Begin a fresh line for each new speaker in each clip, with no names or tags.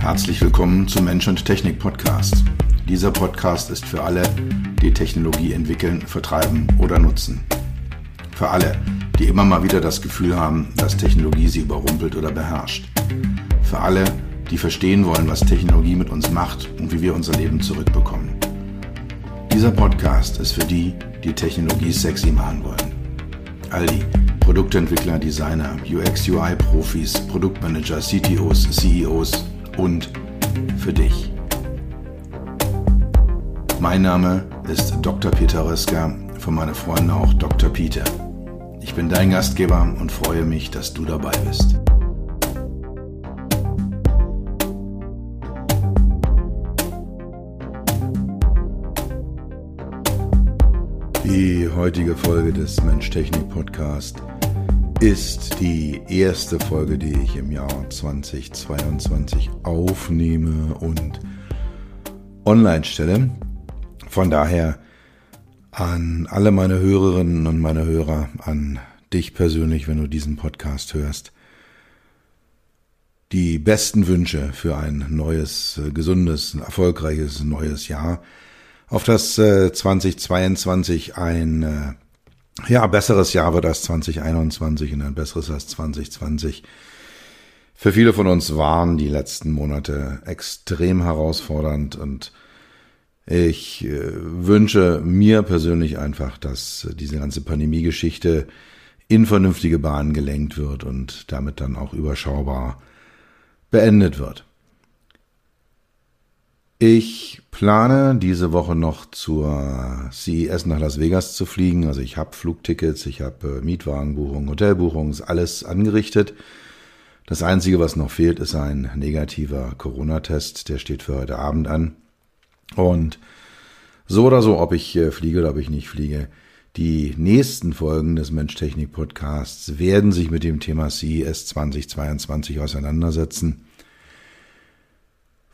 Herzlich willkommen zum Mensch und Technik Podcast. Dieser Podcast ist für alle, die Technologie entwickeln, vertreiben oder nutzen. Für alle, die immer mal wieder das Gefühl haben, dass Technologie sie überrumpelt oder beherrscht. Für alle, die verstehen wollen, was Technologie mit uns macht und wie wir unser Leben zurückbekommen. Dieser Podcast ist für die, die Technologie sexy machen wollen. All die Produktentwickler, Designer, UX-UI-Profis, Produktmanager, CTOs, CEOs und für dich. Mein Name ist Dr. Peter Röska, von meinen Freunden auch Dr. Peter. Ich bin dein Gastgeber und freue mich, dass du dabei bist. Die heutige Folge des Mensch-Technik-Podcast ist die erste Folge, die ich im Jahr 2022 aufnehme und online stelle. Von daher an alle meine Hörerinnen und meine Hörer, an dich persönlich, wenn du diesen Podcast hörst, die besten Wünsche für ein neues, gesundes, erfolgreiches neues Jahr auf das äh, 2022 ein äh, ja, besseres Jahr wird als 2021 und ein besseres als 2020. Für viele von uns waren die letzten Monate extrem herausfordernd und ich äh, wünsche mir persönlich einfach, dass diese ganze Pandemie-Geschichte in vernünftige Bahnen gelenkt wird und damit dann auch überschaubar beendet wird. Ich plane diese Woche noch zur CES nach Las Vegas zu fliegen. Also ich habe Flugtickets, ich habe äh, Mietwagenbuchungen, Hotelbuchungen, ist alles angerichtet. Das Einzige, was noch fehlt, ist ein negativer Corona-Test. Der steht für heute Abend an. Und so oder so, ob ich äh, fliege oder ob ich nicht fliege, die nächsten Folgen des Mensch-Technik-Podcasts werden sich mit dem Thema CES 2022 auseinandersetzen.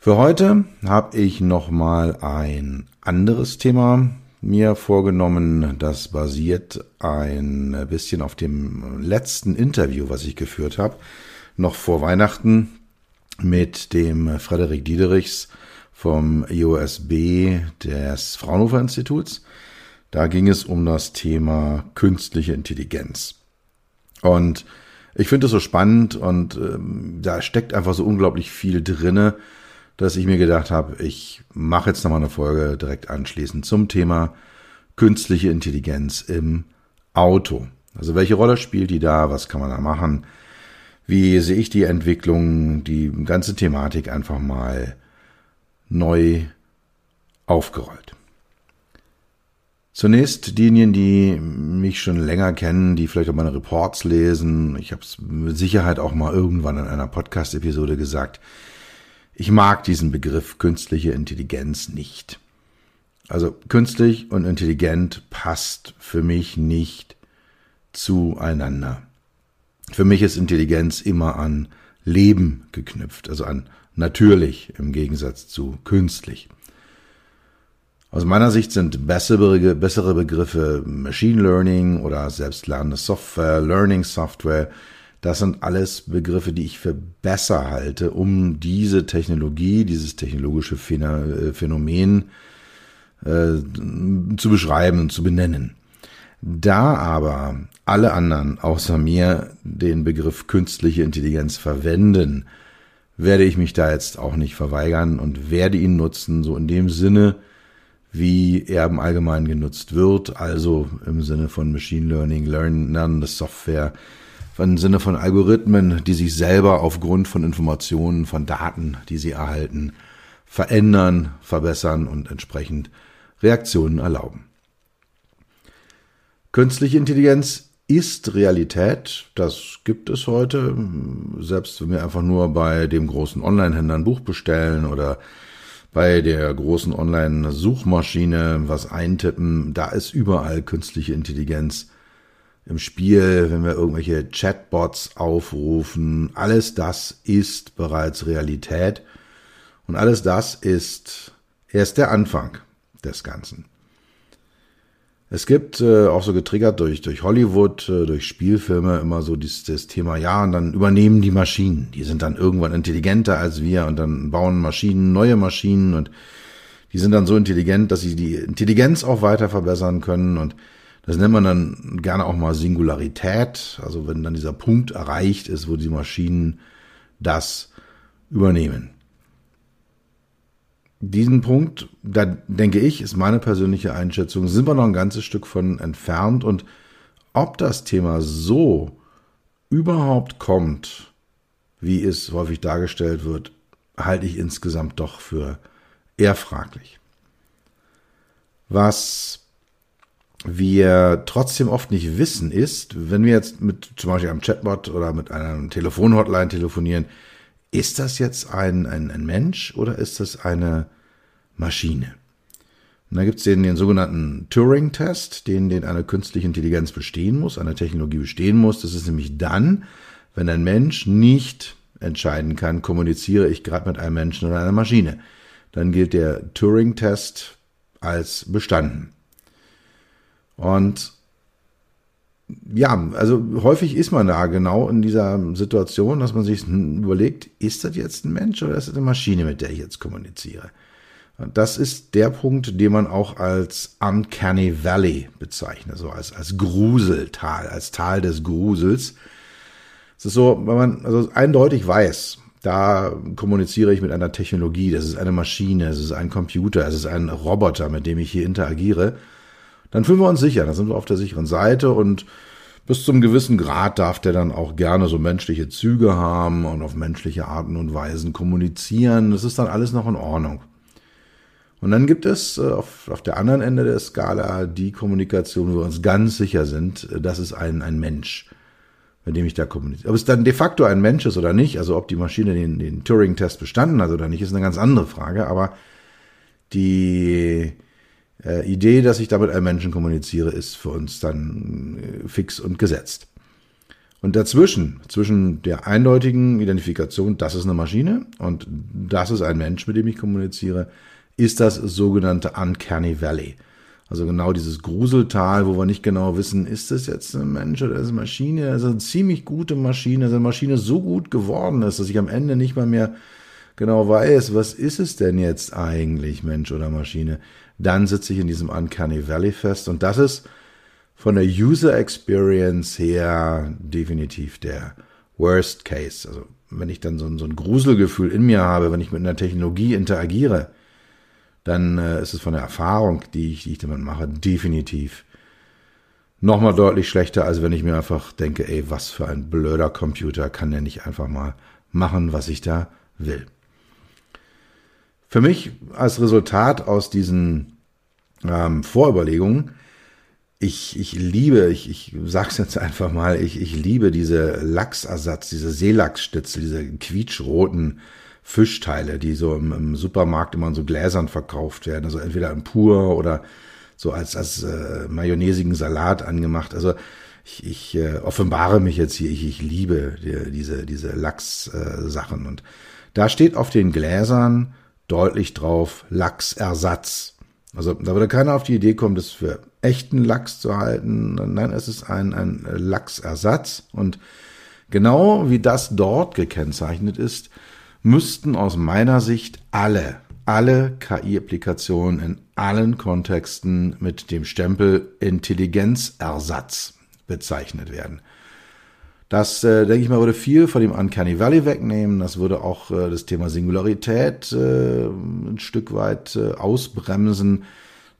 Für heute habe ich noch mal ein anderes Thema mir vorgenommen. Das basiert ein bisschen auf dem letzten Interview, was ich geführt habe, noch vor Weihnachten mit dem Frederik Diederichs vom IOSB des Fraunhofer Instituts. Da ging es um das Thema künstliche Intelligenz. Und ich finde es so spannend und ähm, da steckt einfach so unglaublich viel drinne, dass ich mir gedacht habe, ich mache jetzt nochmal eine Folge direkt anschließend zum Thema künstliche Intelligenz im Auto. Also welche Rolle spielt die da? Was kann man da machen? Wie sehe ich die Entwicklung, die ganze Thematik einfach mal neu aufgerollt? Zunächst diejenigen, die mich schon länger kennen, die vielleicht auch meine Reports lesen. Ich habe es mit Sicherheit auch mal irgendwann in einer Podcast-Episode gesagt. Ich mag diesen Begriff künstliche Intelligenz nicht. Also künstlich und intelligent passt für mich nicht zueinander. Für mich ist Intelligenz immer an Leben geknüpft, also an natürlich im Gegensatz zu künstlich. Aus meiner Sicht sind bessere, bessere Begriffe Machine Learning oder selbstlernende Software, Learning Software das sind alles Begriffe, die ich für besser halte, um diese Technologie, dieses technologische äh, Phänomen äh, zu beschreiben und zu benennen. Da aber alle anderen außer mir den Begriff künstliche Intelligenz verwenden, werde ich mich da jetzt auch nicht verweigern und werde ihn nutzen, so in dem Sinne, wie er im Allgemeinen genutzt wird, also im Sinne von Machine Learning, lernende Software, im Sinne von Algorithmen, die sich selber aufgrund von Informationen, von Daten, die sie erhalten, verändern, verbessern und entsprechend Reaktionen erlauben. Künstliche Intelligenz ist Realität, das gibt es heute. Selbst wenn wir einfach nur bei dem großen Online-Händler ein Buch bestellen oder bei der großen Online-Suchmaschine was eintippen, da ist überall künstliche Intelligenz im Spiel, wenn wir irgendwelche Chatbots aufrufen, alles das ist bereits Realität und alles das ist erst der Anfang des Ganzen. Es gibt äh, auch so getriggert durch, durch Hollywood, äh, durch Spielfilme immer so dieses, das Thema, ja, und dann übernehmen die Maschinen. Die sind dann irgendwann intelligenter als wir und dann bauen Maschinen neue Maschinen und die sind dann so intelligent, dass sie die Intelligenz auch weiter verbessern können und das nennt man dann gerne auch mal Singularität, also wenn dann dieser Punkt erreicht ist, wo die Maschinen das übernehmen. Diesen Punkt, da denke ich, ist meine persönliche Einschätzung, sind wir noch ein ganzes Stück von entfernt. Und ob das Thema so überhaupt kommt, wie es häufig dargestellt wird, halte ich insgesamt doch für eher fraglich. Was wir trotzdem oft nicht wissen ist, wenn wir jetzt mit zum Beispiel einem Chatbot oder mit einer Telefonhotline telefonieren, ist das jetzt ein, ein, ein Mensch oder ist das eine Maschine? Und da gibt es den, den sogenannten Turing-Test, den, den eine künstliche Intelligenz bestehen muss, eine Technologie bestehen muss. Das ist nämlich dann, wenn ein Mensch nicht entscheiden kann, kommuniziere ich gerade mit einem Menschen oder einer Maschine. Dann gilt der Turing-Test als bestanden. Und ja, also häufig ist man da genau in dieser Situation, dass man sich überlegt, ist das jetzt ein Mensch oder ist das eine Maschine, mit der ich jetzt kommuniziere? Das ist der Punkt, den man auch als Uncanny Valley bezeichnet, so als, als Gruseltal, als Tal des Grusels. Es ist so, wenn man also eindeutig weiß, da kommuniziere ich mit einer Technologie, das ist eine Maschine, es ist ein Computer, es ist ein Roboter, mit dem ich hier interagiere, dann fühlen wir uns sicher, dann sind wir auf der sicheren Seite und bis zum gewissen Grad darf der dann auch gerne so menschliche Züge haben und auf menschliche Arten und Weisen kommunizieren. Das ist dann alles noch in Ordnung. Und dann gibt es äh, auf, auf der anderen Ende der Skala die Kommunikation, wo wir uns ganz sicher sind, äh, das ist ein, ein Mensch, mit dem ich da kommuniziere. Ob es dann de facto ein Mensch ist oder nicht, also ob die Maschine den, den Turing-Test bestanden hat oder nicht, ist eine ganz andere Frage. Aber die äh, Idee, dass ich damit einem Menschen kommuniziere, ist für uns dann äh, fix und gesetzt. Und dazwischen, zwischen der eindeutigen Identifikation, das ist eine Maschine und das ist ein Mensch, mit dem ich kommuniziere, ist das sogenannte Uncanny Valley. Also genau dieses Gruseltal, wo wir nicht genau wissen, ist das jetzt ein Mensch oder ist es eine Maschine? Das ist eine ziemlich gute Maschine, dass eine Maschine so gut geworden ist, dass ich am Ende nicht mal mehr genau weiß, was ist es denn jetzt eigentlich, Mensch oder Maschine? Dann sitze ich in diesem Uncanny Valley fest. Und das ist von der User Experience her definitiv der Worst Case. Also wenn ich dann so ein, so ein Gruselgefühl in mir habe, wenn ich mit einer Technologie interagiere, dann äh, ist es von der Erfahrung, die ich, die ich damit mache, definitiv nochmal deutlich schlechter, als wenn ich mir einfach denke, ey, was für ein blöder Computer kann der nicht einfach mal machen, was ich da will. Für mich als Resultat aus diesen ähm, Vorüberlegungen, ich, ich liebe, ich, ich sag's jetzt einfach mal, ich, ich liebe diese Lachsersatz, diese Seelachsstitzel, diese quietschroten Fischteile, die so im, im, Supermarkt immer in so Gläsern verkauft werden. Also entweder in pur oder so als, als äh, mayonnaisigen Salat angemacht. Also ich, ich äh, offenbare mich jetzt hier, ich, ich liebe die, diese, diese Lachs-Sachen. Äh, und da steht auf den Gläsern deutlich drauf Lachsersatz. Also da würde keiner auf die Idee kommen, das für echten Lachs zu halten. Nein, es ist ein, ein Lachsersatz. Und genau wie das dort gekennzeichnet ist, müssten aus meiner Sicht alle, alle KI-Applikationen in allen Kontexten mit dem Stempel Intelligenzersatz bezeichnet werden. Das, äh, denke ich mal, würde viel von dem Uncanny Valley wegnehmen. Das würde auch äh, das Thema Singularität äh, ein Stück weit äh, ausbremsen,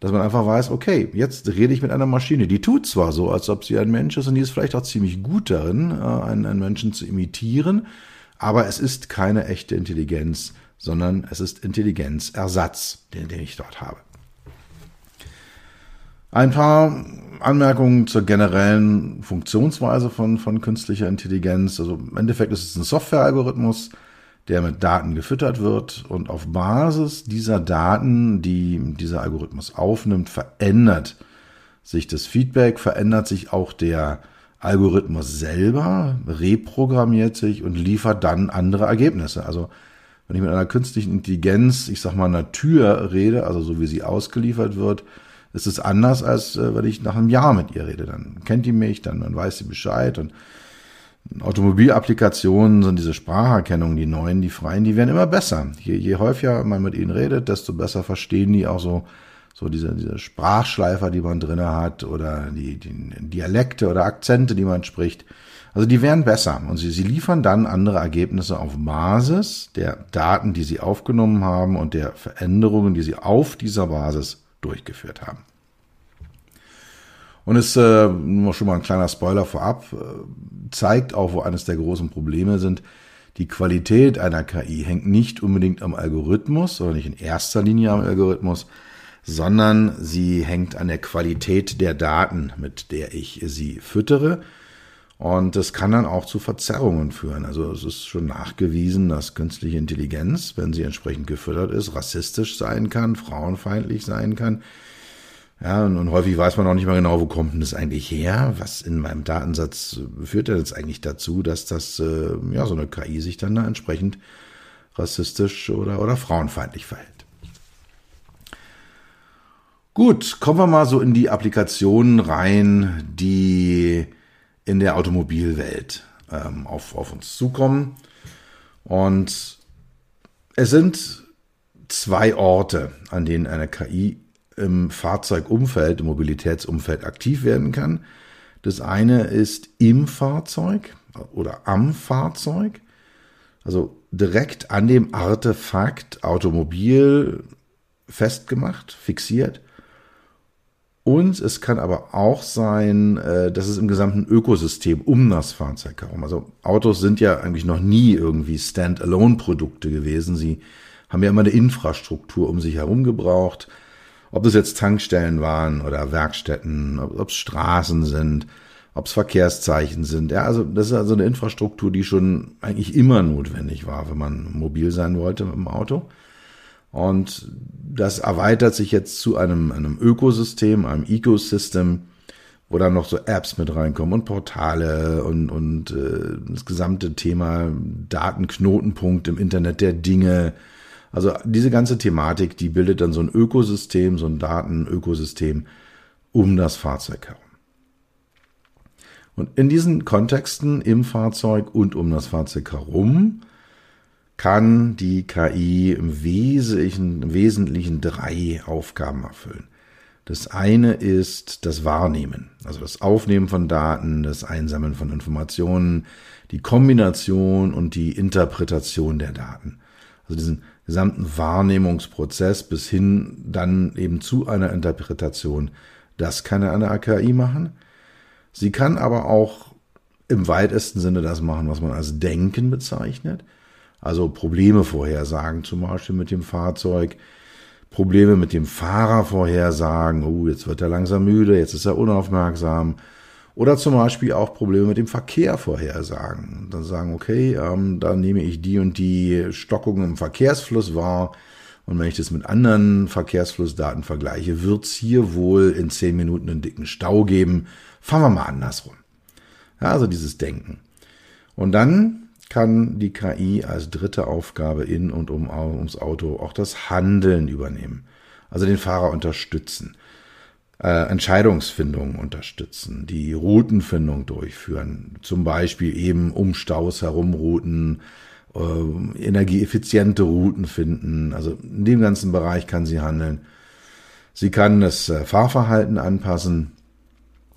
dass man einfach weiß, okay, jetzt rede ich mit einer Maschine. Die tut zwar so, als ob sie ein Mensch ist und die ist vielleicht auch ziemlich gut darin, äh, einen, einen Menschen zu imitieren, aber es ist keine echte Intelligenz, sondern es ist Intelligenzersatz, den, den ich dort habe. Ein paar Anmerkungen zur generellen Funktionsweise von, von künstlicher Intelligenz. Also im Endeffekt ist es ein Softwarealgorithmus, der mit Daten gefüttert wird und auf Basis dieser Daten, die dieser Algorithmus aufnimmt, verändert sich das Feedback, verändert sich auch der Algorithmus selber, reprogrammiert sich und liefert dann andere Ergebnisse. Also wenn ich mit einer künstlichen Intelligenz, ich sag mal, Tür rede, also so wie sie ausgeliefert wird, ist es anders, als äh, wenn ich nach einem Jahr mit ihr rede. Dann kennt die mich, dann, dann weiß sie Bescheid und Automobilapplikationen sind diese Spracherkennung, die neuen, die freien, die werden immer besser. Je, je häufiger man mit ihnen redet, desto besser verstehen die auch so, so diese, diese Sprachschleifer, die man drinne hat oder die, die Dialekte oder Akzente, die man spricht. Also die werden besser und sie, sie liefern dann andere Ergebnisse auf Basis der Daten, die sie aufgenommen haben und der Veränderungen, die sie auf dieser Basis durchgeführt haben. Und es äh, nur schon mal ein kleiner Spoiler vorab, äh, zeigt auch, wo eines der großen Probleme sind. Die Qualität einer KI hängt nicht unbedingt am Algorithmus oder nicht in erster Linie am Algorithmus, sondern sie hängt an der Qualität der Daten, mit der ich sie füttere und das kann dann auch zu Verzerrungen führen. Also es ist schon nachgewiesen, dass künstliche Intelligenz, wenn sie entsprechend gefüttert ist, rassistisch sein kann, frauenfeindlich sein kann. Ja, und, und häufig weiß man auch nicht mal genau, wo kommt denn das eigentlich her? Was in meinem Datensatz führt denn jetzt eigentlich dazu, dass das, äh, ja, so eine KI sich dann da entsprechend rassistisch oder, oder frauenfeindlich verhält. Gut, kommen wir mal so in die Applikationen rein, die in der Automobilwelt ähm, auf, auf uns zukommen. Und es sind zwei Orte, an denen eine KI im Fahrzeugumfeld, im Mobilitätsumfeld aktiv werden kann. Das eine ist im Fahrzeug oder am Fahrzeug, also direkt an dem Artefakt Automobil festgemacht, fixiert. Und es kann aber auch sein, äh, dass es im gesamten Ökosystem um das Fahrzeug herum. Also Autos sind ja eigentlich noch nie irgendwie Standalone-Produkte gewesen. Sie haben ja immer eine Infrastruktur um sich herum gebraucht. Ob das jetzt Tankstellen waren oder Werkstätten, ob es Straßen sind, ob es Verkehrszeichen sind. Ja, also das ist also eine Infrastruktur, die schon eigentlich immer notwendig war, wenn man mobil sein wollte mit dem Auto. Und das erweitert sich jetzt zu einem, einem Ökosystem, einem Ecosystem, wo dann noch so Apps mit reinkommen und Portale und, und äh, das gesamte Thema Datenknotenpunkt im Internet der Dinge. Also diese ganze Thematik, die bildet dann so ein Ökosystem, so ein Datenökosystem um das Fahrzeug herum. Und in diesen Kontexten im Fahrzeug und um das Fahrzeug herum kann die KI im Wesentlichen, im Wesentlichen drei Aufgaben erfüllen. Das eine ist das Wahrnehmen, also das Aufnehmen von Daten, das Einsammeln von Informationen, die Kombination und die Interpretation der Daten. Also diesen gesamten Wahrnehmungsprozess bis hin dann eben zu einer Interpretation. Das kann eine KI machen. Sie kann aber auch im weitesten Sinne das machen, was man als Denken bezeichnet. Also Probleme vorhersagen, zum Beispiel mit dem Fahrzeug, Probleme mit dem Fahrer vorhersagen, oh, jetzt wird er langsam müde, jetzt ist er unaufmerksam. Oder zum Beispiel auch Probleme mit dem Verkehr vorhersagen. Und dann sagen, okay, ähm, da nehme ich die und die Stockungen im Verkehrsfluss wahr. Und wenn ich das mit anderen Verkehrsflussdaten vergleiche, wird es hier wohl in zehn Minuten einen dicken Stau geben. Fangen wir mal andersrum. Ja, also dieses Denken. Und dann kann die KI als dritte Aufgabe in und um, ums Auto auch das Handeln übernehmen. Also den Fahrer unterstützen, äh, Entscheidungsfindung unterstützen, die Routenfindung durchführen, zum Beispiel eben um Staus herum Routen, äh, energieeffiziente Routen finden. Also in dem ganzen Bereich kann sie handeln. Sie kann das äh, Fahrverhalten anpassen,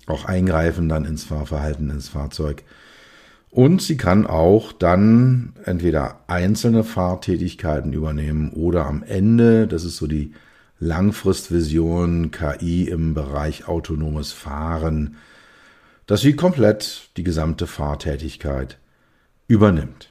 auch eingreifen dann ins Fahrverhalten, ins Fahrzeug. Und sie kann auch dann entweder einzelne Fahrtätigkeiten übernehmen oder am Ende, das ist so die Langfristvision KI im Bereich autonomes Fahren, dass sie komplett die gesamte Fahrtätigkeit übernimmt.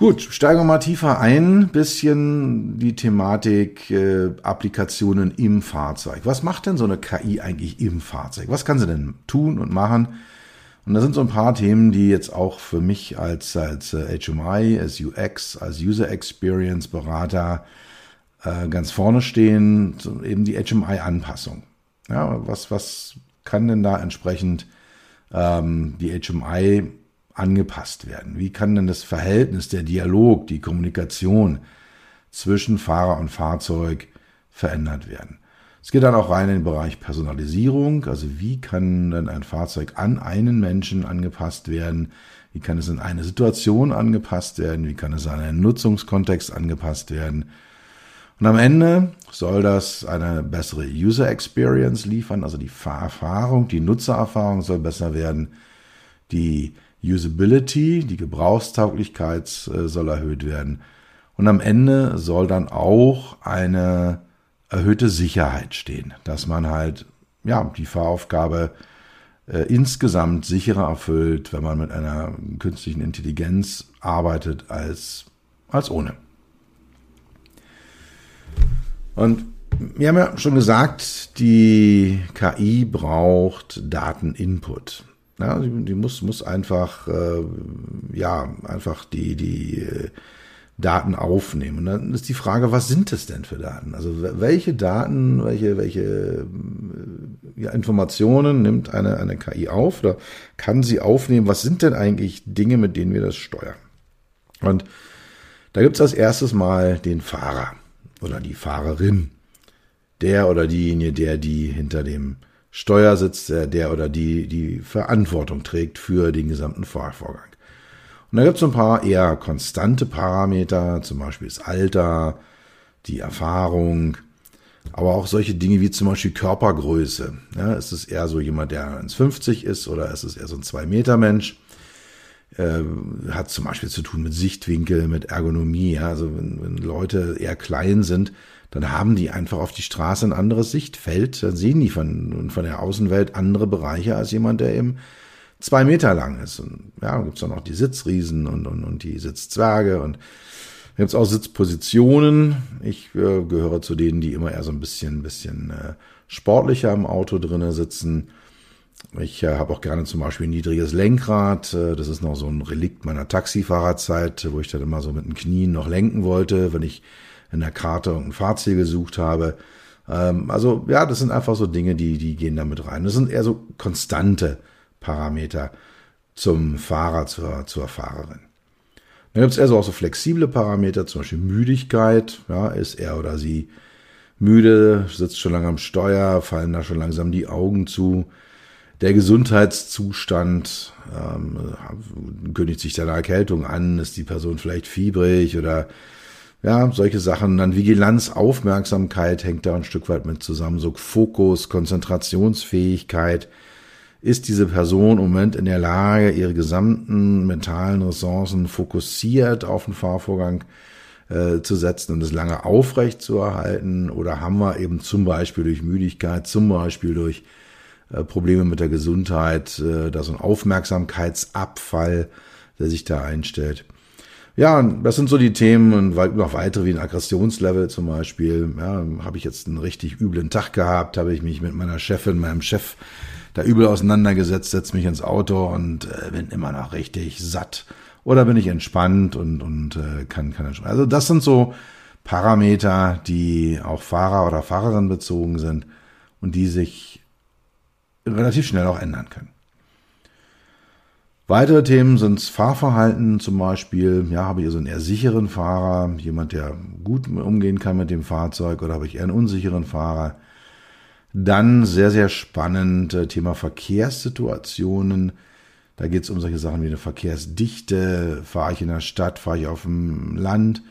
Gut, steigen wir mal tiefer ein, bisschen die Thematik äh, Applikationen im Fahrzeug. Was macht denn so eine KI eigentlich im Fahrzeug? Was kann sie denn tun und machen? Und da sind so ein paar Themen, die jetzt auch für mich als, als äh, HMI, als UX, als User Experience Berater äh, ganz vorne stehen, so eben die HMI-Anpassung. Ja, was, was kann denn da entsprechend ähm, die HMI angepasst werden? Wie kann denn das Verhältnis, der Dialog, die Kommunikation zwischen Fahrer und Fahrzeug verändert werden. Es geht dann auch rein in den Bereich Personalisierung, also wie kann denn ein Fahrzeug an einen Menschen angepasst werden, wie kann es in eine Situation angepasst werden, wie kann es an einen Nutzungskontext angepasst werden. Und am Ende soll das eine bessere User Experience liefern, also die Fahrerfahrung, die Nutzererfahrung soll besser werden, die Usability, die Gebrauchstauglichkeit äh, soll erhöht werden. Und am Ende soll dann auch eine erhöhte Sicherheit stehen, dass man halt ja die Fahraufgabe äh, insgesamt sicherer erfüllt, wenn man mit einer künstlichen Intelligenz arbeitet als als ohne. Und wir haben ja schon gesagt, die KI braucht Dateninput. Ja, die, die muss, muss einfach, äh, ja, einfach die, die äh, Daten aufnehmen. Und dann ist die Frage, was sind es denn für Daten? Also welche Daten, welche, welche äh, ja, Informationen nimmt eine, eine KI auf oder kann sie aufnehmen? Was sind denn eigentlich Dinge, mit denen wir das steuern? Und da gibt es als erstes mal den Fahrer oder die Fahrerin. Der oder diejenige, der die hinter dem Steuer sitzt, der oder die die Verantwortung trägt für den gesamten Fahrvorgang. Und da gibt es ein paar eher konstante Parameter, zum Beispiel das Alter, die Erfahrung, aber auch solche Dinge wie zum Beispiel Körpergröße. Ja, ist es eher so jemand, der 1,50 ist oder ist es eher so ein 2-Meter-Mensch? Äh, hat zum Beispiel zu tun mit Sichtwinkel, mit Ergonomie. Ja? Also wenn, wenn Leute eher klein sind, dann haben die einfach auf die Straße ein anderes Sichtfeld. Dann sehen die von, von der Außenwelt andere Bereiche als jemand, der eben zwei Meter lang ist. Und ja, dann gibt's dann noch die Sitzriesen und, und, und die Sitzzwerge und da gibt's auch Sitzpositionen. Ich äh, gehöre zu denen, die immer eher so ein bisschen, bisschen äh, sportlicher im Auto drinnen sitzen. Ich äh, habe auch gerne zum Beispiel ein niedriges Lenkrad. Äh, das ist noch so ein Relikt meiner Taxifahrerzeit, wo ich dann immer so mit den Knien noch lenken wollte, wenn ich in der Karte irgendein Fahrziel gesucht habe. Ähm, also ja, das sind einfach so Dinge, die, die gehen damit rein. Das sind eher so konstante Parameter zum Fahrer, zur, zur Fahrerin. Dann gibt es eher so auch so flexible Parameter, zum Beispiel Müdigkeit. Ja, ist er oder sie müde, sitzt schon lange am Steuer, fallen da schon langsam die Augen zu. Der Gesundheitszustand ähm, kündigt sich deine Erkältung an, ist die Person vielleicht fiebrig oder ja, solche Sachen. Dann Vigilanz, Aufmerksamkeit hängt da ein Stück weit mit zusammen. So Fokus, Konzentrationsfähigkeit. Ist diese Person im Moment in der Lage, ihre gesamten mentalen Ressourcen fokussiert auf den Fahrvorgang äh, zu setzen und es lange aufrecht zu erhalten? Oder haben wir eben zum Beispiel durch Müdigkeit, zum Beispiel durch Probleme mit der Gesundheit, äh, da so ein Aufmerksamkeitsabfall, der sich da einstellt? Ja, das sind so die Themen und noch weitere wie ein Aggressionslevel zum Beispiel. Ja, habe ich jetzt einen richtig üblen Tag gehabt, habe ich mich mit meiner Chefin, meinem Chef da übel auseinandergesetzt, setze mich ins Auto und äh, bin immer noch richtig satt. Oder bin ich entspannt und, und äh, kann, kann entspannen. Also das sind so Parameter, die auch Fahrer oder Fahrerin bezogen sind und die sich relativ schnell auch ändern können. Weitere Themen sind Fahrverhalten zum Beispiel. Ja, habe ich also einen eher sicheren Fahrer, jemand, der gut umgehen kann mit dem Fahrzeug, oder habe ich eher einen unsicheren Fahrer? Dann sehr, sehr spannend äh, Thema Verkehrssituationen. Da geht es um solche Sachen wie eine Verkehrsdichte. Fahre ich in der Stadt, fahre ich auf dem Land?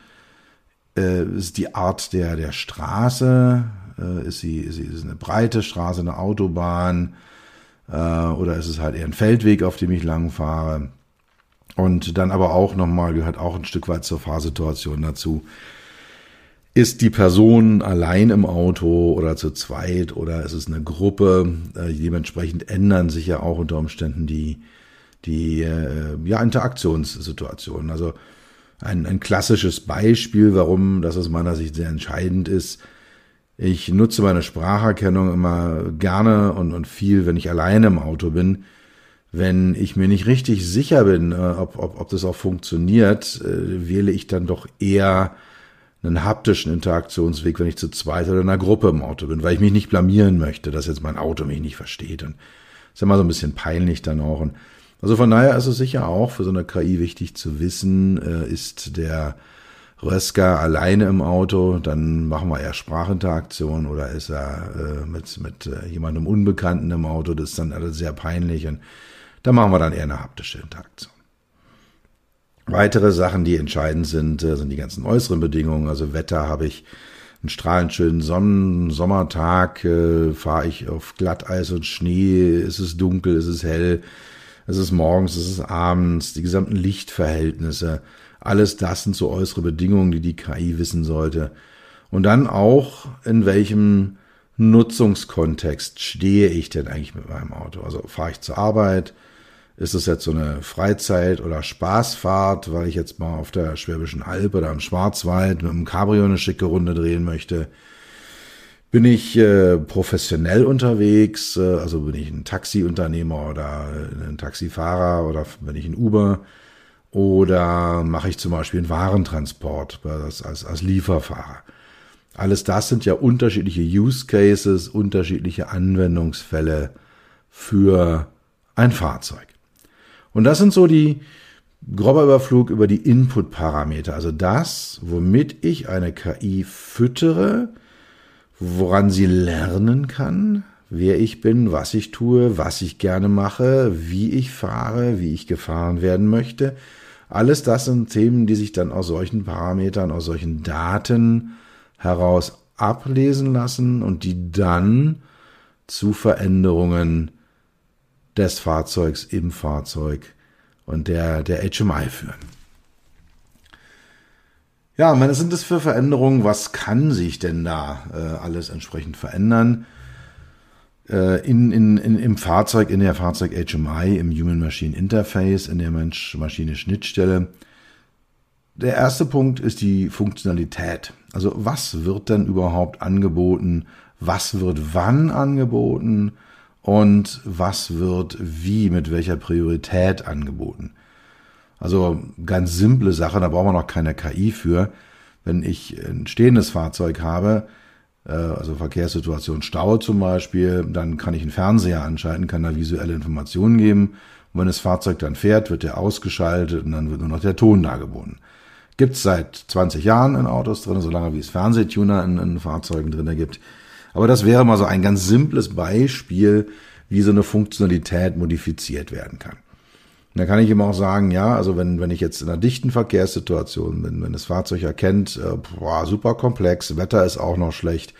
Äh, ist die Art der, der Straße? Äh, ist, sie, ist sie ist eine breite Straße, eine Autobahn? äh, oder ist es halt eher ein Feldweg, auf dem ich lang fahre. Und dann aber auch nochmal gehört auch ein Stück weit zur Fahrsituation dazu. Ist die Person allein im Auto oder zu zweit oder ist es eine Gruppe? Äh, dementsprechend ändern sich ja auch unter Umständen die, die äh, ja, Interaktionssituationen. Also ein, ein klassisches Beispiel, warum das aus meiner Sicht sehr entscheidend ist, ich nutze meine Spracherkennung immer gerne und, und viel, wenn ich alleine im Auto bin. Wenn ich mir nicht richtig sicher bin, äh, ob, ob, ob das auch funktioniert, äh, wähle ich dann doch eher einen haptischen Interaktionsweg, wenn ich zu zweit oder in einer Gruppe im Auto bin, weil ich mich nicht blamieren möchte, dass jetzt mein Auto mich nicht versteht. Und das ist immer so ein bisschen peinlich dann auch. Und also von daher ist es sicher auch für so eine KI wichtig zu wissen, äh, ist der Röska alleine im Auto, dann machen wir eher Sprachinteraktion oder ist er äh, mit, mit äh, jemandem Unbekannten im Auto, das ist dann alles sehr peinlich und da machen wir dann eher eine haptische Interaktion. Weitere Sachen, die entscheidend sind, äh, sind die ganzen äußeren Bedingungen. Also Wetter habe ich einen strahlend schönen Sonnen Sommertag, äh, fahre ich auf Glatteis und Schnee, ist es dunkel, ist es hell, ist es morgens, ist es abends, die gesamten Lichtverhältnisse, alles das sind so äußere Bedingungen, die die KI wissen sollte. Und dann auch, in welchem Nutzungskontext stehe ich denn eigentlich mit meinem Auto? Also fahre ich zur Arbeit? Ist es jetzt so eine Freizeit- oder Spaßfahrt, weil ich jetzt mal auf der Schwäbischen Alb oder im Schwarzwald mit einem Cabrio eine schicke Runde drehen möchte? Bin ich äh, professionell unterwegs, äh, also bin ich ein Taxiunternehmer oder ein Taxifahrer oder bin ich ein Uber? Oder mache ich zum Beispiel einen Warentransport als, als, als Lieferfahrer? Alles das sind ja unterschiedliche Use Cases, unterschiedliche Anwendungsfälle für ein Fahrzeug. Und das sind so die grober Überflug über die Input-Parameter, also das, womit ich eine KI füttere, woran sie lernen kann, wer ich bin, was ich tue, was ich gerne mache, wie ich fahre, wie ich gefahren werden möchte, alles das sind Themen, die sich dann aus solchen Parametern, aus solchen Daten heraus ablesen lassen und die dann zu Veränderungen des Fahrzeugs im Fahrzeug und der, der HMI führen. Ja, was sind das für Veränderungen? Was kann sich denn da äh, alles entsprechend verändern? Äh, in, in, in, im Fahrzeug, in der Fahrzeug HMI, im Human-Machine Interface, in der Mensch-Maschine-Schnittstelle. Der erste Punkt ist die Funktionalität. Also was wird denn überhaupt angeboten? Was wird wann angeboten? Und was wird wie, mit welcher Priorität angeboten? Also ganz simple Sache, da brauchen wir noch keine KI für. Wenn ich ein stehendes Fahrzeug habe, also Verkehrssituation Stau zum Beispiel, dann kann ich einen Fernseher anschalten, kann da visuelle Informationen geben. Und wenn das Fahrzeug dann fährt, wird der ausgeschaltet und dann wird nur noch der Ton dargeboten. Gibt's seit 20 Jahren in Autos drin, solange wie es Fernsehtuner in, in Fahrzeugen drin gibt. Aber das wäre mal so ein ganz simples Beispiel, wie so eine Funktionalität modifiziert werden kann. Und da kann ich ihm auch sagen, ja, also wenn, wenn ich jetzt in einer dichten Verkehrssituation bin, wenn das Fahrzeug erkennt, äh, boah, super komplex, Wetter ist auch noch schlecht,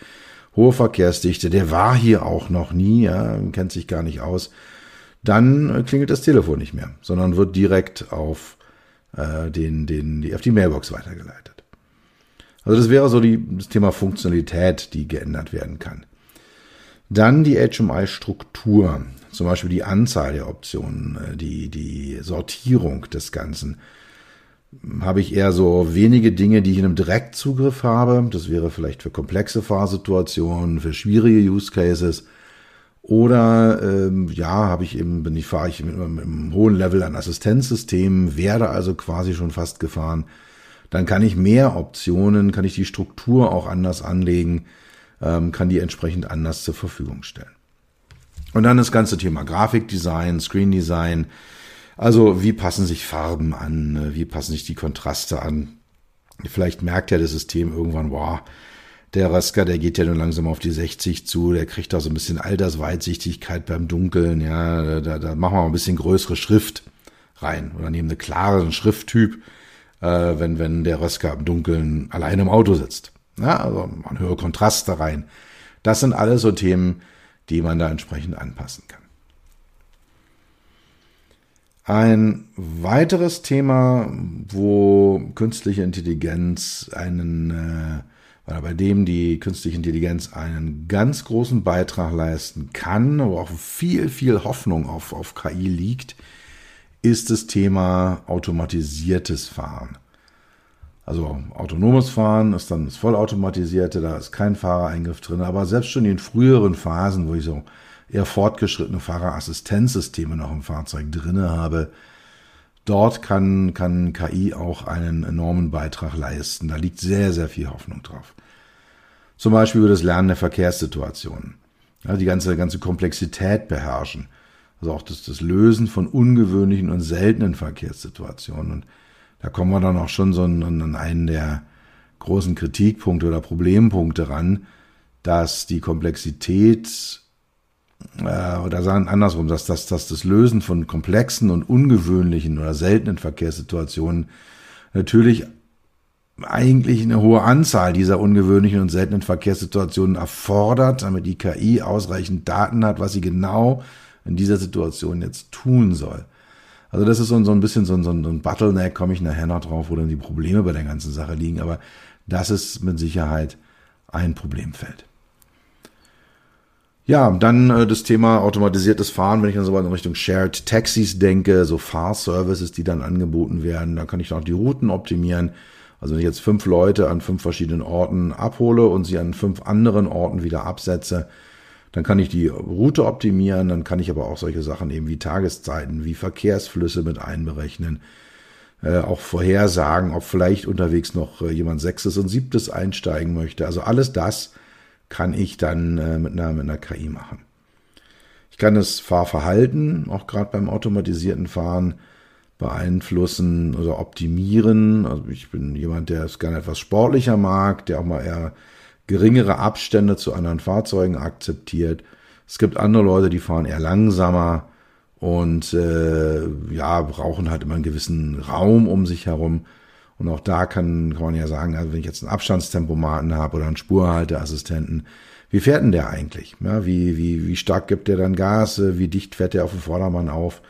hohe Verkehrsdichte, der war hier auch noch nie, ja, kennt sich gar nicht aus, dann klingelt das Telefon nicht mehr, sondern wird direkt auf äh, den, den, die, auf die Mailbox weitergeleitet. Also das wäre so die, das Thema Funktionalität, die geändert werden kann. Dann die HMI-Struktur zum Beispiel die Anzahl der Optionen, äh, die, die Sortierung des Ganzen. Habe ich eher so wenige Dinge, die ich in einem Direktzugriff habe. Das wäre vielleicht für komplexe Fahrsituationen, für schwierige Use Cases. Oder ähm, ja, habe ich eben, bin ich, fahre ich mit, mit einem hohen Level an Assistenzsystemen, werde also quasi schon fast gefahren. Dann kann ich mehr Optionen, kann ich die Struktur auch anders anlegen, ähm, kann die entsprechend anders zur Verfügung stellen. Und dann das ganze Thema Grafikdesign, Screendesign. Also wie passen sich Farben an? Wie passen sich die Kontraste an? Vielleicht merkt ja das System irgendwann, wow, der Rasker, der geht ja nun langsam auf die 60 zu, der kriegt auch so ein bisschen Altersweitsichtigkeit beim Dunkeln, ja, da, da machen wir mal ein bisschen größere Schrift rein oder nehmen eine klare Schrifttyp, äh, wenn, wenn der Rösker im Dunkeln allein im Auto sitzt. Ja, also man höhere Kontraste rein. Das sind alles so Themen, die man da entsprechend anpassen kann. Ein weiteres Thema, wo künstliche Intelligenz einen, äh, oder bei dem die künstliche Intelligenz einen ganz großen Beitrag leisten kann, wo auch viel, viel Hoffnung auf, auf KI liegt, ist das Thema automatisiertes Fahren. Also autonomes Fahren ist dann das vollautomatisierte, da ist kein Fahrereingriff drin, aber selbst schon in früheren Phasen, wo ich so eher fortgeschrittene Fahrerassistenzsysteme noch im Fahrzeug drinne habe, dort kann, kann KI auch einen enormen Beitrag leisten. Da liegt sehr, sehr viel Hoffnung drauf. Zum Beispiel über das Lernen der Verkehrssituationen. Ja, die ganze, ganze Komplexität beherrschen. Also auch das, das Lösen von ungewöhnlichen und seltenen Verkehrssituationen. Und da kommen wir dann auch schon so an einen der, großen Kritikpunkte oder Problempunkte ran, dass die Komplexität äh, oder sagen andersrum, dass, dass, dass das Lösen von komplexen und ungewöhnlichen oder seltenen Verkehrssituationen natürlich eigentlich eine hohe Anzahl dieser ungewöhnlichen und seltenen Verkehrssituationen erfordert, damit die KI ausreichend Daten hat, was sie genau in dieser Situation jetzt tun soll. Also das ist so, so ein bisschen so, so, so ein Bottleneck, komme ich nachher noch drauf, wo dann die Probleme bei der ganzen Sache liegen, aber das ist mit Sicherheit ein Problemfeld. Ja, dann äh, das Thema automatisiertes Fahren, wenn ich dann so in Richtung Shared Taxis denke, so Fahrservices, die dann angeboten werden, da kann ich auch die Routen optimieren. Also wenn ich jetzt fünf Leute an fünf verschiedenen Orten abhole und sie an fünf anderen Orten wieder absetze, dann kann ich die Route optimieren, dann kann ich aber auch solche Sachen eben wie Tageszeiten, wie Verkehrsflüsse mit einberechnen, äh, auch vorhersagen, ob vielleicht unterwegs noch äh, jemand Sechstes und Siebtes einsteigen möchte. Also alles das kann ich dann äh, mit, einer, mit einer KI machen. Ich kann das Fahrverhalten, auch gerade beim automatisierten Fahren, beeinflussen oder optimieren. Also ich bin jemand, der es gerne etwas sportlicher mag, der auch mal eher geringere Abstände zu anderen Fahrzeugen akzeptiert. Es gibt andere Leute, die fahren eher langsamer und äh, ja, brauchen halt immer einen gewissen Raum um sich herum. Und auch da kann, kann man ja sagen, also wenn ich jetzt einen Abstandstempomaten habe oder einen Spurhalteassistenten, wie fährt denn der eigentlich? Ja, wie, wie, wie stark gibt der dann Gas? Wie dicht fährt der auf dem Vordermann auf?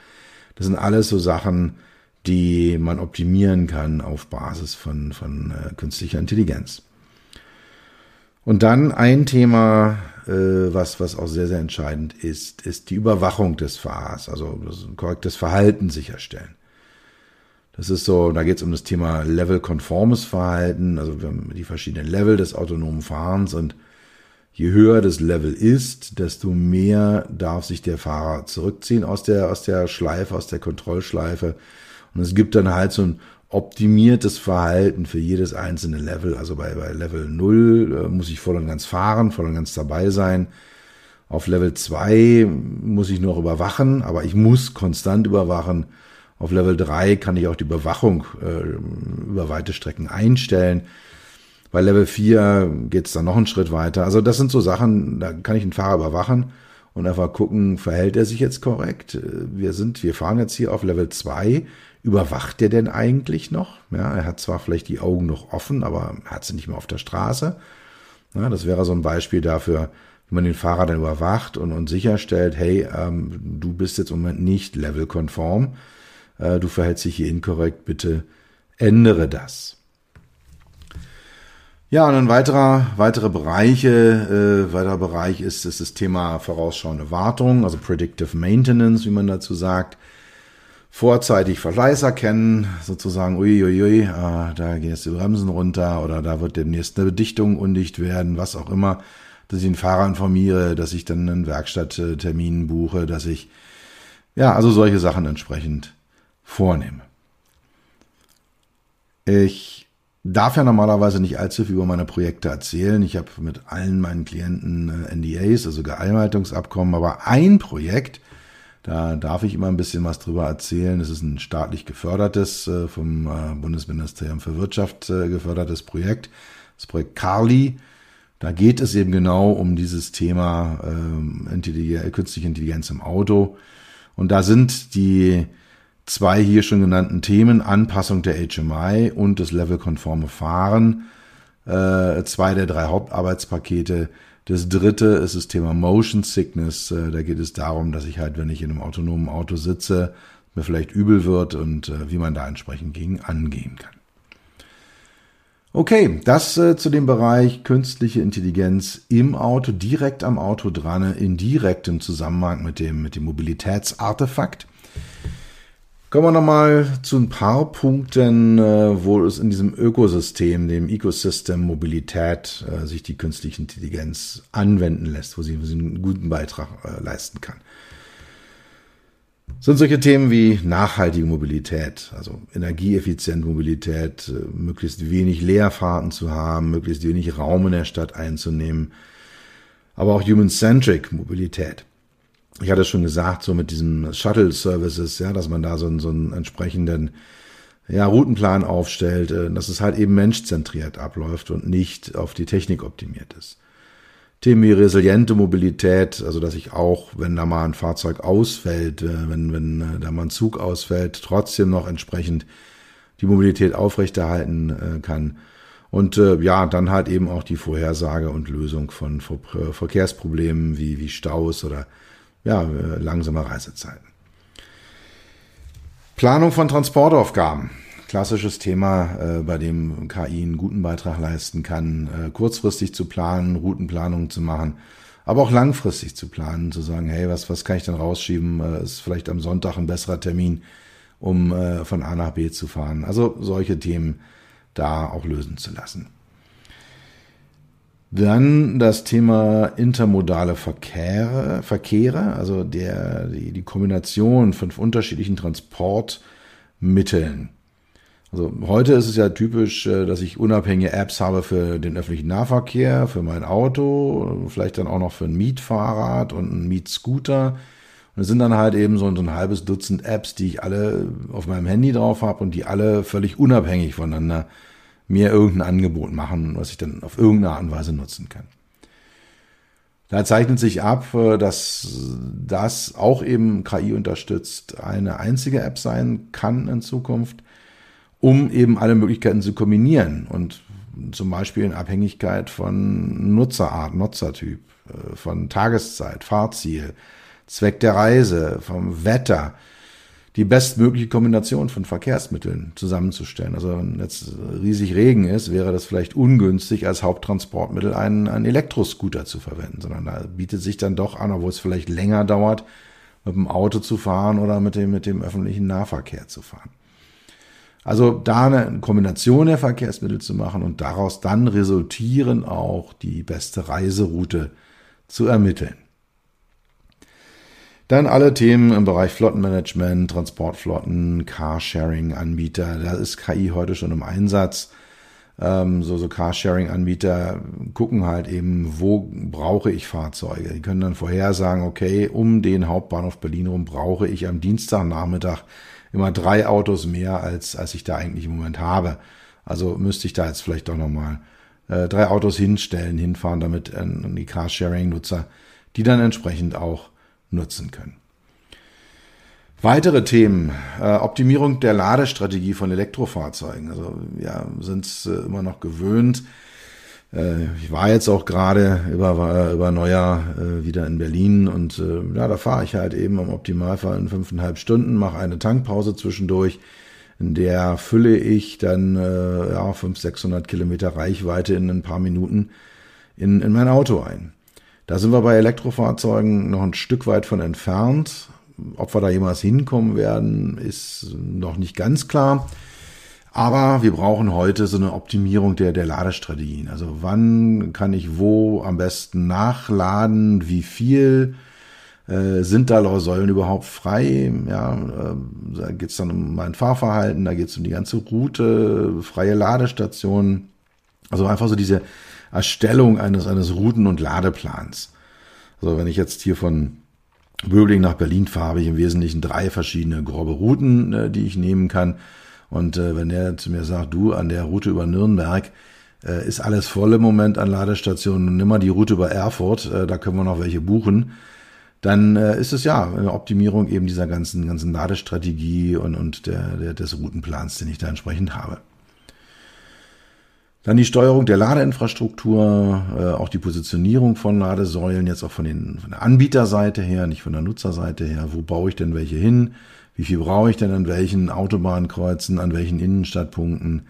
Das sind alles so Sachen, die man optimieren kann auf Basis von, von äh, künstlicher Intelligenz. Und dann ein Thema, äh, was, was auch sehr, sehr entscheidend ist, ist die Überwachung des Fahrers, also ein korrektes Verhalten sicherstellen. Das ist so, da geht es um das Thema levelkonformes Verhalten, also wir haben die verschiedenen Level des autonomen Fahrens und je höher das Level ist, desto mehr darf sich der Fahrer zurückziehen aus der, aus der Schleife, aus der Kontrollschleife. Und es gibt dann halt so ein optimiertes Verhalten für jedes einzelne Level. Also bei, bei Level 0 äh, muss ich voll und ganz fahren, voll und ganz dabei sein. Auf Level 2 muss ich noch überwachen, aber ich muss konstant überwachen. Auf Level 3 kann ich auch die Überwachung äh, über weite Strecken einstellen. Bei Level 4 geht es dann noch einen Schritt weiter. Also das sind so Sachen, da kann ich den Fahrer überwachen und einfach gucken, verhält er sich jetzt korrekt? Äh, wir sind, wir fahren jetzt hier auf Level 2 überwacht er denn eigentlich noch? Ja, er hat zwar vielleicht die Augen noch offen, aber er hat sie nicht mehr auf der Straße. Ja, das wäre so ein Beispiel dafür, wie man den Fahrer dann überwacht und, und sicherstellt, hey, ähm, du bist jetzt im Moment nicht levelkonform, äh, du verhältst dich hier inkorrekt, bitte ändere das. Ja, und ein weiterer, weitere Bereiche, äh, weiterer Bereich ist, ist das Thema vorausschauende Wartung, also Predictive Maintenance, wie man dazu sagt vorzeitig Verschleiß erkennen, sozusagen, uiuiui, äh, da gehen jetzt die Bremsen runter oder da wird demnächst eine Bedichtung undicht werden, was auch immer, dass ich den Fahrer informiere, dass ich dann einen Werkstatttermin buche, dass ich, ja, also solche Sachen entsprechend vornehme. Ich darf ja normalerweise nicht allzu viel über meine Projekte erzählen. Ich habe mit allen meinen Klienten äh, NDAs, also Geheimhaltungsabkommen, aber ein Projekt, da darf ich immer ein bisschen was drüber erzählen. Es ist ein staatlich gefördertes, äh, vom äh, Bundesministerium für Wirtschaft äh, gefördertes Projekt, das Projekt Carly. Da geht es eben genau um dieses Thema ähm, Intelligenz, künstliche Intelligenz im Auto. Und da sind die zwei hier schon genannten Themen, Anpassung der HMI und das levelkonforme Fahren, zwei der drei Hauptarbeitspakete, das dritte ist das Thema Motion Sickness. Äh, da geht es darum, dass ich halt, wenn ich in einem autonomen Auto sitze, mir vielleicht übel wird und äh, wie man da entsprechend gegen angehen kann. Okay, das äh, zu dem Bereich künstliche Intelligenz im Auto, direkt am Auto dran, in direktem Zusammenhang mit dem, mit dem Mobilitätsartefakt. Kommen wir nochmal zu ein paar Punkten, äh, wo es in diesem Ökosystem, dem Ecosystem Mobilität, äh, sich die künstliche Intelligenz anwenden lässt, wo sie, einen guten Beitrag äh, leisten kann. sind solche Themen wie nachhaltige Mobilität, also energieeffiziente Mobilität, möglichst wenig Leerfahrten zu haben, möglichst wenig Raum in der Stadt einzunehmen, aber auch human-centric Mobilität ich hatte schon gesagt, so mit diesen Shuttle-Services, ja, dass man da so, einen, so einen entsprechenden ja, Routenplan aufstellt, äh, dass es halt eben menschzentriert abläuft und nicht auf die Technik optimiert ist. Themen wie resiliente Mobilität, also dass ich auch, wenn da mal ein Fahrzeug ausfällt, äh, wenn, wenn äh, da mal ein Zug ausfällt, trotzdem noch entsprechend die Mobilität aufrechterhalten kann. Und ja, dann halt eben auch die Vorhersage und Lösung von Verkehrsproblemen wie, wie Staus oder ja, langsame Reisezeiten. Planung von Transportaufgaben. Klassisches Thema, äh, bei dem KI einen guten Beitrag leisten kann, äh, kurzfristig zu planen, Routenplanung zu machen, aber auch langfristig zu planen, zu sagen, hey, was, was kann ich denn rausschieben? Äh, ist vielleicht am Sonntag ein besserer Termin, um äh, von A nach B zu fahren. Also solche Themen da auch lösen zu lassen. Dann das Thema intermodale Verkehre, Verkehre also der, die, die Kombination von unterschiedlichen Transportmitteln. Also heute ist es ja typisch, äh, dass ich unabhängige Apps habe für den öffentlichen Nahverkehr, für mein Auto, vielleicht dann auch noch für ein Mietfahrrad und einen Mietscooter. Und es sind dann halt eben so ein halbes Dutzend Apps, die ich alle auf meinem Handy drauf habe und die alle völlig unabhängig voneinander mir irgendein Angebot machen, was ich dann auf irgendeine Art und Weise nutzen kann. Da zeichnet sich ab, äh, dass das auch eben KI unterstützt eine einzige App sein kann in Zukunft, um eben alle Möglichkeiten zu kombinieren und zum Beispiel in Abhängigkeit von Nutzerart, Nutzertyp, äh, von Tageszeit, Fahrziel, Zweck der Reise, vom Wetter, die bestmögliche Kombination von Verkehrsmitteln zusammenzustellen. Also wenn jetzt riesig Regen ist, wäre das vielleicht ungünstig, als Haupttransportmittel einen, einen Elektroscooter zu verwenden, sondern da bietet sich dann doch an, obwohl es vielleicht länger dauert, mit dem Auto zu fahren oder mit dem, mit dem öffentlichen Nahverkehr zu fahren. Also da eine Kombination der Verkehrsmittel zu machen und daraus dann resultieren auch die beste Reiseroute zu ermitteln. Dann alle Themen im Bereich Flottenmanagement, Transportflotten, Carsharing-Anbieter. Da ist KI heute schon im Einsatz. Ähm, so so Carsharing-Anbieter gucken halt eben, wo brauche ich Fahrzeuge. Die können dann vorhersagen, okay, um den Hauptbahnhof Berlin rum brauche ich am Dienstagnachmittag immer drei Autos mehr, als, als ich da eigentlich im Moment habe. Also müsste ich da jetzt vielleicht doch nochmal äh, drei Autos hinstellen, hinfahren, damit äh, die Carsharing-Nutzer, die dann entsprechend auch nutzen können. Weitere Themen, äh, Optimierung der Ladestrategie von Elektrofahrzeugen. Also ja, sind es äh, immer noch gewöhnt. Äh, ich war jetzt auch gerade über, über Neujahr äh, wieder in Berlin und äh, ja, da fahre ich halt eben im Optimalfall in fünfeinhalb Stunden, mache eine Tankpause zwischendurch, in der fülle ich dann äh, ja, 500, 600 Kilometer Reichweite in ein paar Minuten in, in mein Auto ein. Da sind wir bei Elektrofahrzeugen noch ein Stück weit von entfernt. Ob wir da jemals hinkommen werden, ist noch nicht ganz klar. Aber wir brauchen heute so eine Optimierung der, der Ladestrategien. Also wann kann ich wo am besten nachladen, wie viel, äh, sind da Säulen überhaupt frei? Ja, äh, da geht's dann um mein Fahrverhalten, da geht's um die ganze Route, freie Ladestationen. Also einfach so diese Erstellung eines, eines Routen- und Ladeplans. Also wenn ich jetzt hier von Böbling nach Berlin fahre, habe ich im Wesentlichen drei verschiedene grobe Routen, äh, die ich nehmen kann. Und äh, wenn der zu mir sagt, du, an der Route über Nürnberg äh, ist alles voll im Moment an Ladestationen, nimm mal die Route über Erfurt, äh, da können wir noch welche buchen, dann äh, ist es ja eine Optimierung eben dieser ganzen, ganzen Ladestrategie und, und der, der, des Routenplans, den ich da entsprechend habe. Dann die Steuerung der Ladeinfrastruktur, äh, auch die Positionierung von Ladesäulen, jetzt auch von, den, von der Anbieterseite her, nicht von der Nutzerseite her. Wo baue ich denn welche hin? Wie viel brauche ich denn an welchen Autobahnkreuzen, an welchen Innenstadtpunkten?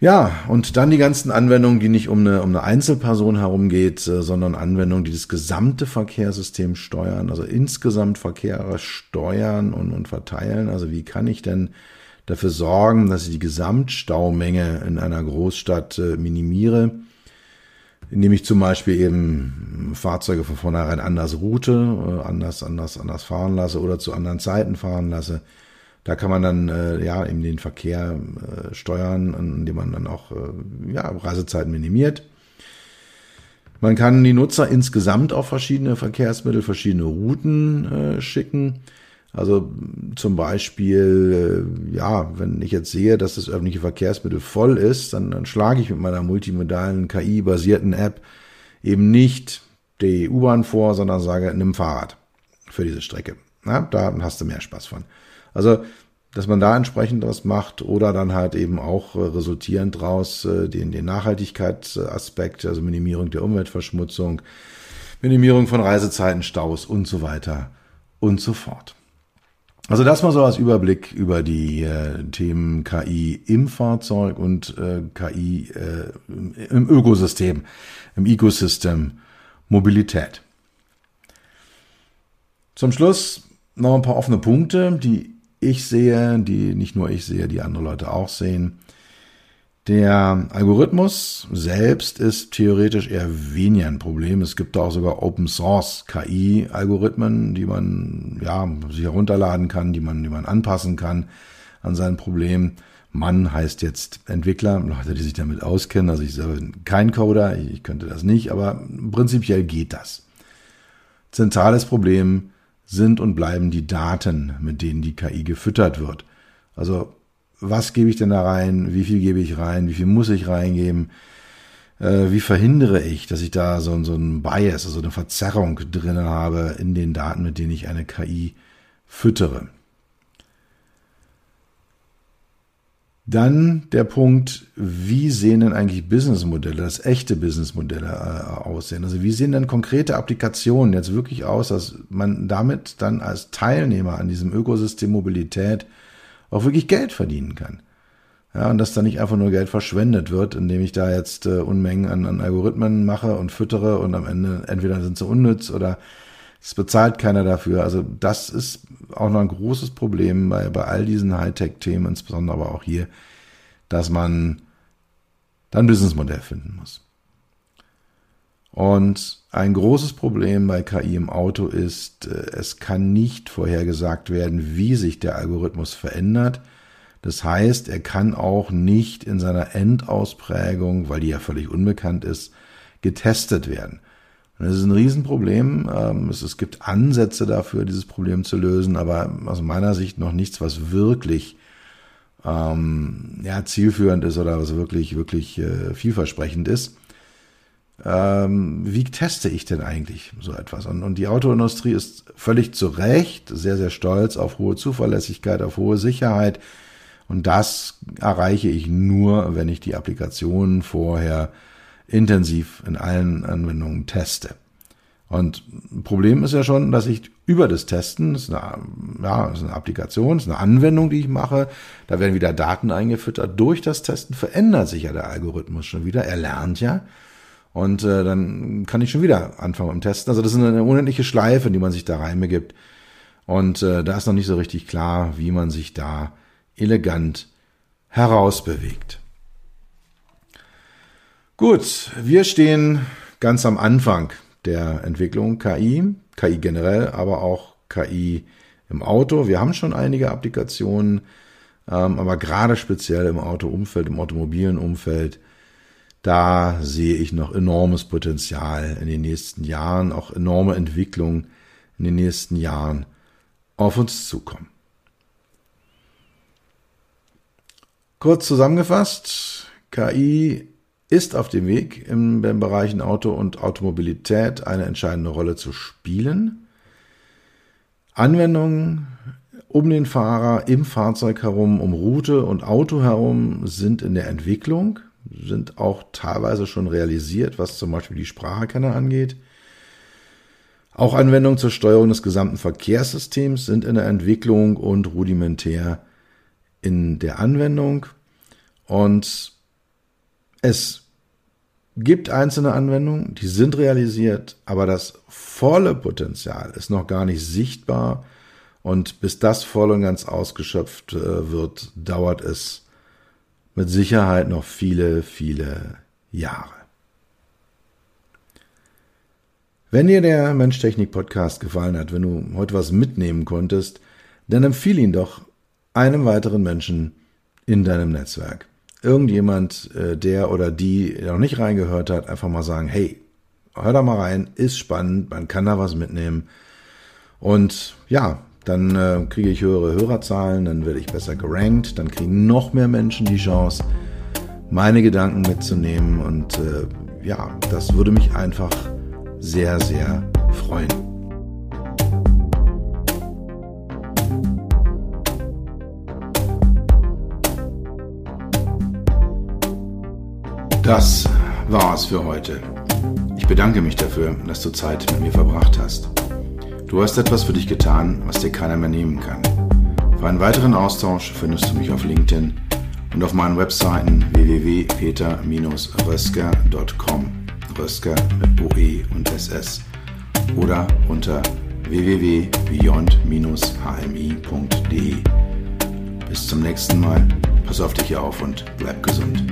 Ja, und dann die ganzen Anwendungen, die nicht um eine, um eine Einzelperson herumgeht, äh, sondern Anwendungen, die das gesamte Verkehrssystem steuern, also insgesamt Verkehre steuern und, und verteilen. Also wie kann ich denn dafür sorgen, dass ich die Gesamtstaumenge in einer Großstadt äh, minimiere, indem ich zum Beispiel eben Fahrzeuge von vornherein anders route, äh, anders, anders, anders fahren lasse oder zu anderen Zeiten fahren lasse. Da kann man dann äh, ja eben den Verkehr steuern, indem man dann auch ja, Reisezeiten minimiert. Man kann die Nutzer insgesamt auf verschiedene Verkehrsmittel, verschiedene Routen äh, schicken Also zum Beispiel, äh, ja, wenn ich jetzt sehe, dass das öffentliche Verkehrsmittel voll ist, dann, dann schlage ich mit meiner multimodalen KI-basierten App eben nicht die U-Bahn vor, sondern sage, nimm Fahrrad für diese Strecke. Na, da hast du mehr Spaß von. Also, dass man da entsprechend was macht oder dann halt eben auch äh, resultierend daraus äh, den, den Nachhaltigkeitsaspekt, also Minimierung der Umweltverschmutzung, Minimierung von Reisezeiten, Staus und so weiter und so fort. Also das mal so als Überblick über die äh, Themen KI im Fahrzeug und äh, KI äh, im Ökosystem, im Ecosystem Mobilität. Zum Schluss noch ein paar offene Punkte, die ich sehe, die nicht nur ich sehe, die andere Leute auch sehen. Der Algorithmus selbst ist theoretisch eher weniger ein Problem. Es gibt auch sogar Open Source KI Algorithmen, die man ja sich herunterladen kann, die man die man anpassen kann an sein Problem. Mann heißt jetzt Entwickler, Leute, die sich damit auskennen. Also ich selber bin kein Coder, ich könnte das nicht, aber prinzipiell geht das. Zentrales Problem sind und bleiben die Daten, mit denen die KI gefüttert wird. Also was gebe ich denn da rein, wie viel gebe ich rein, wie viel muss ich reingeben, äh, wie verhindere ich, dass ich da so, so ein Bias, also eine Verzerrung drin habe in den Daten, mit denen ich eine KI füttere. Dann der Punkt, wie sehen denn eigentlich Businessmodelle, das echte Businessmodelle äh, aussehen? Also wie sehen denn konkrete Applikationen jetzt wirklich aus, dass man damit dann als Teilnehmer an diesem Ökosystem Mobilität auch wirklich Geld verdienen kann. Ja, und dass da nicht einfach nur Geld verschwendet wird, indem ich da jetzt äh, Unmengen an, an Algorithmen mache und füttere und am Ende entweder sind sie unnütz oder es bezahlt keiner dafür. Also das ist auch noch ein großes Problem bei, bei all diesen Hightech-Themen, insbesondere aber auch hier, dass man dann ein Businessmodell finden muss. Und ein großes Problem bei KI im Auto ist, äh, es kann nicht vorhergesagt werden, wie sich der Algorithmus verändert. Das heißt, er kann auch nicht in seiner Endausprägung, weil die ja völlig unbekannt ist, getestet werden. Und das ist ein Riesenproblem. Ähm, es, gibt Ansätze dafür, dieses Problem zu lösen, aber aus meiner Sicht noch nichts, was wirklich ähm, ja, zielführend ist oder was wirklich, wirklich äh, vielversprechend ist ähm, wie teste ich denn eigentlich so etwas? Und, und die Autoindustrie ist völlig zu Recht sehr, sehr stolz auf hohe Zuverlässigkeit, auf hohe Sicherheit. Und das erreiche ich nur, wenn ich die Applikationen vorher intensiv in allen Anwendungen teste. Und Problem ist ja schon, dass ich über das Testen, das ist eine, ja, das ist eine Applikation, das ist eine Anwendung, die ich mache, da werden wieder Daten eingefüttert. Durch das Testen verändert sich ja der Algorithmus schon wieder. Er lernt ja. Und äh, dann kann ich schon wieder anfangen mit dem Testen. Also das ist eine unendliche Schleife, die man sich da reinbegibt. Und äh, da ist noch nicht so richtig klar, wie man sich da elegant herausbewegt. Gut, wir stehen ganz am Anfang der Entwicklung KI, KI generell, aber auch KI im Auto. Wir haben schon einige Applikationen, ähm, aber gerade speziell im Autoumfeld, im automobilen Umfeld da sehe ich noch enormes Potenzial in den nächsten Jahren, auch enorme Entwicklung in den nächsten Jahren auf uns zukommen. Kurz zusammengefasst, KI ist auf dem Weg im, im Bereichen Auto und Automobilität eine entscheidende Rolle zu spielen. Anwendungen um den Fahrer, im Fahrzeug herum, um Route und Auto herum sind in der Entwicklung sind auch teilweise schon realisiert, was zum Beispiel die Spracherkennung angeht. Auch Anwendungen zur Steuerung des gesamten Verkehrssystems sind in der Entwicklung und rudimentär in der Anwendung. Und es gibt einzelne Anwendungen, die sind realisiert, aber das volle Potenzial ist noch gar nicht sichtbar. Und bis das voll und ganz ausgeschöpft äh, wird, dauert es mit Sicherheit noch viele, viele Jahre. Wenn dir der Mensch-Technik-Podcast gefallen hat, wenn du heute was mitnehmen konntest, dann empfehle ihn doch einem weiteren Menschen in deinem Netzwerk. Irgendjemand, äh, der oder die noch nicht reingehört hat, einfach mal sagen, hey, hör da mal rein, ist spannend, man kann da was mitnehmen. Und ja, dann äh, kriege ich höhere Hörerzahlen, dann werde ich besser gerankt, dann kriegen noch mehr Menschen die Chance, meine Gedanken mitzunehmen und äh, ja, das würde mich einfach sehr, sehr freuen. Das war's für heute. Ich bedanke mich dafür, dass du Zeit mit mir verbracht hast. Du hast etwas für dich getan, was dir keiner mehr nehmen kann. Für einen weiteren Austausch findest du mich auf LinkedIn und auf meinen Webseiten www.peter-rösker.com Rösker mit OE und SS oder unter www.beyond-hmi.de. Bis zum nächsten Mal, pass auf dich auf und bleib gesund.